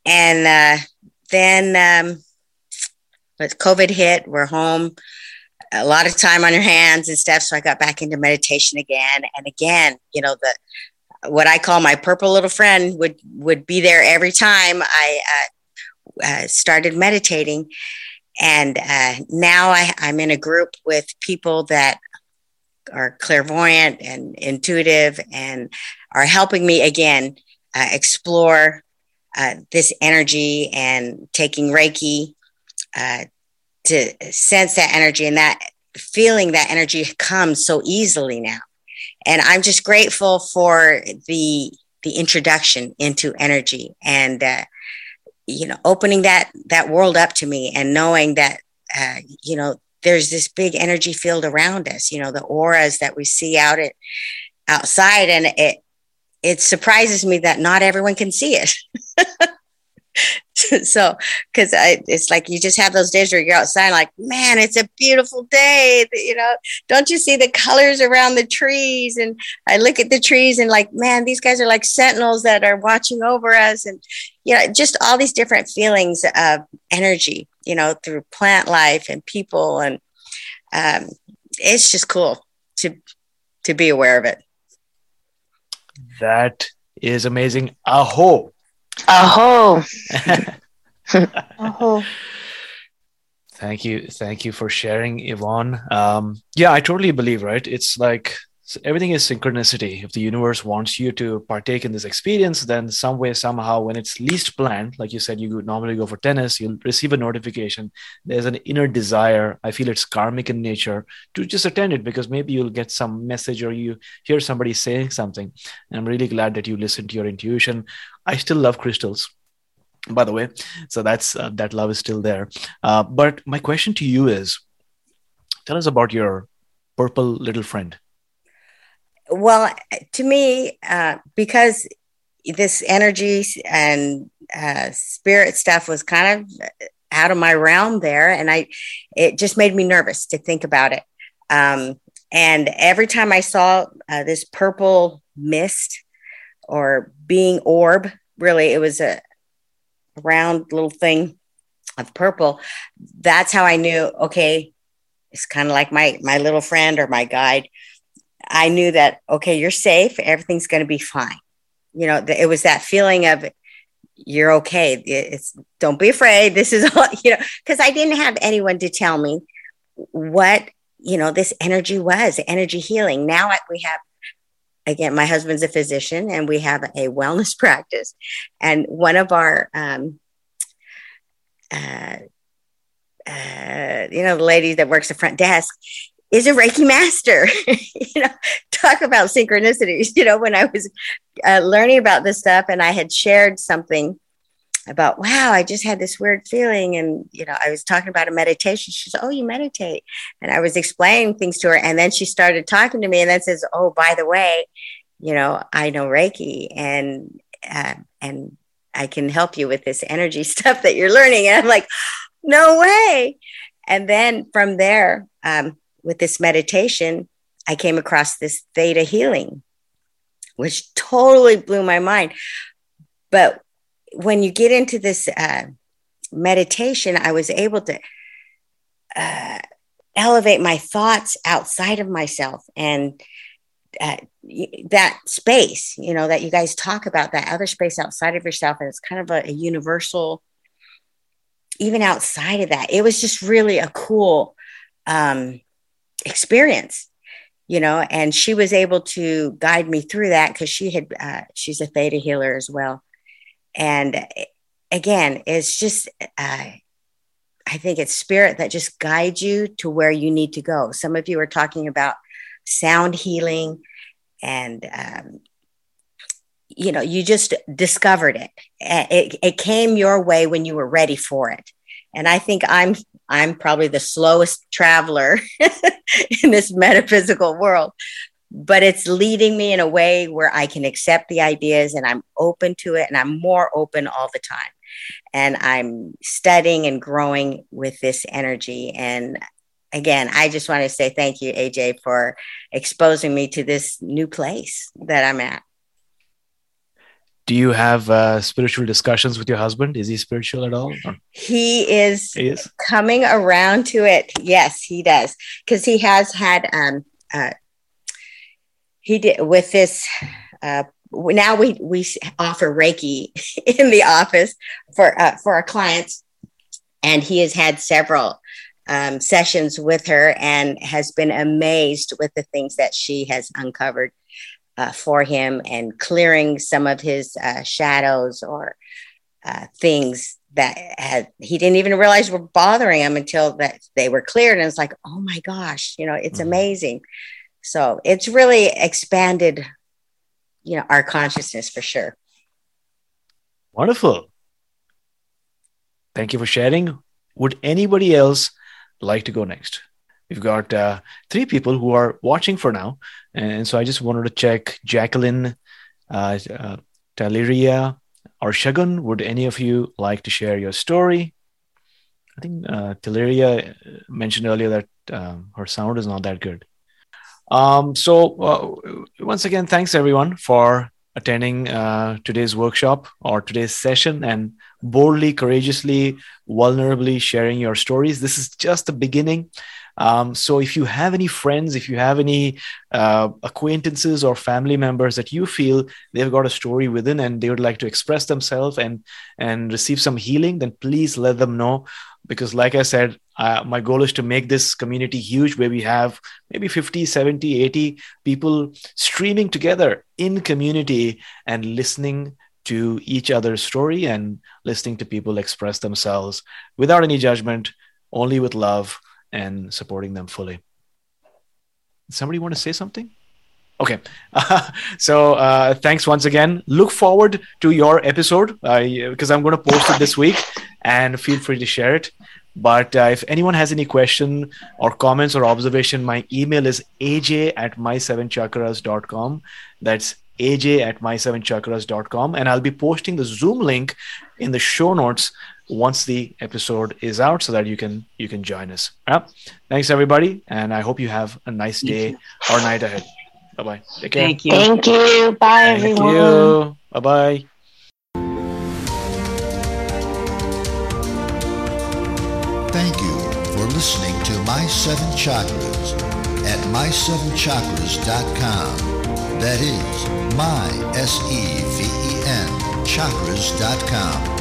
and uh, then um, COVID hit, we're home, a lot of time on your hands and stuff. So I got back into meditation again and again. You know the what I call my purple little friend would would be there every time I uh, uh, started meditating, and uh, now I, I'm in a group with people that are clairvoyant and intuitive and are helping me again uh, explore uh, this energy and taking Reiki uh, to sense that energy and that feeling that energy comes so easily now. And I'm just grateful for the the introduction into energy and uh, you know opening that that world up to me and knowing that uh, you know there's this big energy field around us you know the auras that we see out at outside and it it surprises me that not everyone can see it. So because it's like you just have those days where you're outside like man it's a beautiful day you know? Don't you see the colors around the trees? And i look at the trees and like man these guys are like sentinels that are watching over us. And you know just all these different feelings of energy you know through plant life and people and um, it's just cool to to be aware of it that is amazing aho Aho. Aho. Thank you. Thank you for sharing, Yvonne. Um, yeah, I totally believe, right? It's like everything is synchronicity. If the universe wants you to partake in this experience, then some way, somehow, when it's least planned, like you said, you normally go for tennis, you'll receive a notification. There's an inner desire. I feel it's karmic in nature to just attend it because maybe you'll get some message or you hear somebody saying something. And I'm really glad that you listen to your intuition. I still love crystals by the way so that's uh, that love is still there uh, but my question to you is tell us about your purple little friend well to me uh, because this energy and uh, spirit stuff was kind of out of my realm there and i it just made me nervous to think about it. Um, and every time i saw uh, this purple mist or being orb really it was a round little thing of purple that's how i knew okay it's kind of like my my little friend or my guide i knew that okay you're safe everything's going to be fine you know it was that feeling of you're okay it's don't be afraid this is all you know because i didn't have anyone to tell me what you know this energy was energy healing now we have again, my husband's a physician and we have a wellness practice. And one of our, um, uh, uh, you know, the lady that works the front desk is a Reiki master. you know, talk about synchronicities. You know, when I was uh, learning about this stuff and I had shared something about wow i just had this weird feeling and you know i was talking about a meditation she said oh you meditate and i was explaining things to her and then she started talking to me and then says oh by the way you know i know reiki and uh, and i can help you with this energy stuff that you're learning and i'm like no way and then from there um, with this meditation i came across this theta healing which totally blew my mind but when you get into this uh, meditation, I was able to uh, elevate my thoughts outside of myself and uh, that space, you know, that you guys talk about, that other space outside of yourself. And it's kind of a, a universal, even outside of that. It was just really a cool um, experience you know and she was able to guide me through that because she had uh, she's a theta healer as well. And again it's just uh, i think it's spirit that just guides you to where you need to go. Some of you are talking about sound healing and um, you know you just discovered it. it it came your way when you were ready for it. And i think i'm i'm probably the slowest traveler in this metaphysical world but it's leading me in a way where I can accept the ideas and I'm open to it and I'm more open all the time. And I'm studying and growing with this energy. And again, I just want to say thank you, AJ, for exposing me to this new place that I'm at. Do you have uh, spiritual discussions with your husband? Is he spiritual at all? He is, he is coming around to it. Yes, he does. Because he has had, um, uh, he did with this. Uh, now we we offer Reiki in the office for uh, for our clients, and he has had several um, sessions with her and has been amazed with the things that she has uncovered uh, for him and clearing some of his uh, shadows or uh, things that had he didn't even realize were bothering him until that they were cleared. And it's like oh my gosh you know it's mm-hmm. amazing. So it's really expanded you know our consciousness for sure. Wonderful. Thank you for sharing. Would anybody else like to go next? We've got uh, three people who are watching for now. And so I just wanted to check Jacqueline, uh, uh, Taliria, or Shagun. Would any of you like to share your story? I think uh, Taliria mentioned earlier that um, her sound is not that good. Um, so, uh, once again, thanks everyone for attending uh, today's workshop or today's session and boldly, courageously, vulnerably sharing your stories. This is just the beginning. Um, so, if you have any friends, if you have any uh, acquaintances or family members that you feel they've got a story within and they would like to express themselves and and receive some healing, then please let them know. Because, like I said, uh, my goal is to make this community huge where we have maybe 50 70 80 people streaming together in community and listening to each other's story and listening to people express themselves without any judgment only with love and supporting them fully. Somebody want to say something? Okay. Uh, so uh, thanks once again. Look forward to your episode. Because uh, i'm going to post it this week and feel free to share it. But uh, if anyone has any question or comments or observation, my email is aj at my7chakras.com. That's aj at my7chakras.com. And I'll be posting the Zoom link in the show notes once the episode is out so that you can you can join us. Yeah. Thanks everybody. And I hope you have a nice day or night ahead. Bye bye. Take care. Thank you. Thank you. Bye Thank everyone. You. Bye bye. Thank you for listening to My Seven Chakras at my7chakras.com. That is my, S-E-V-E-N, chakras.com.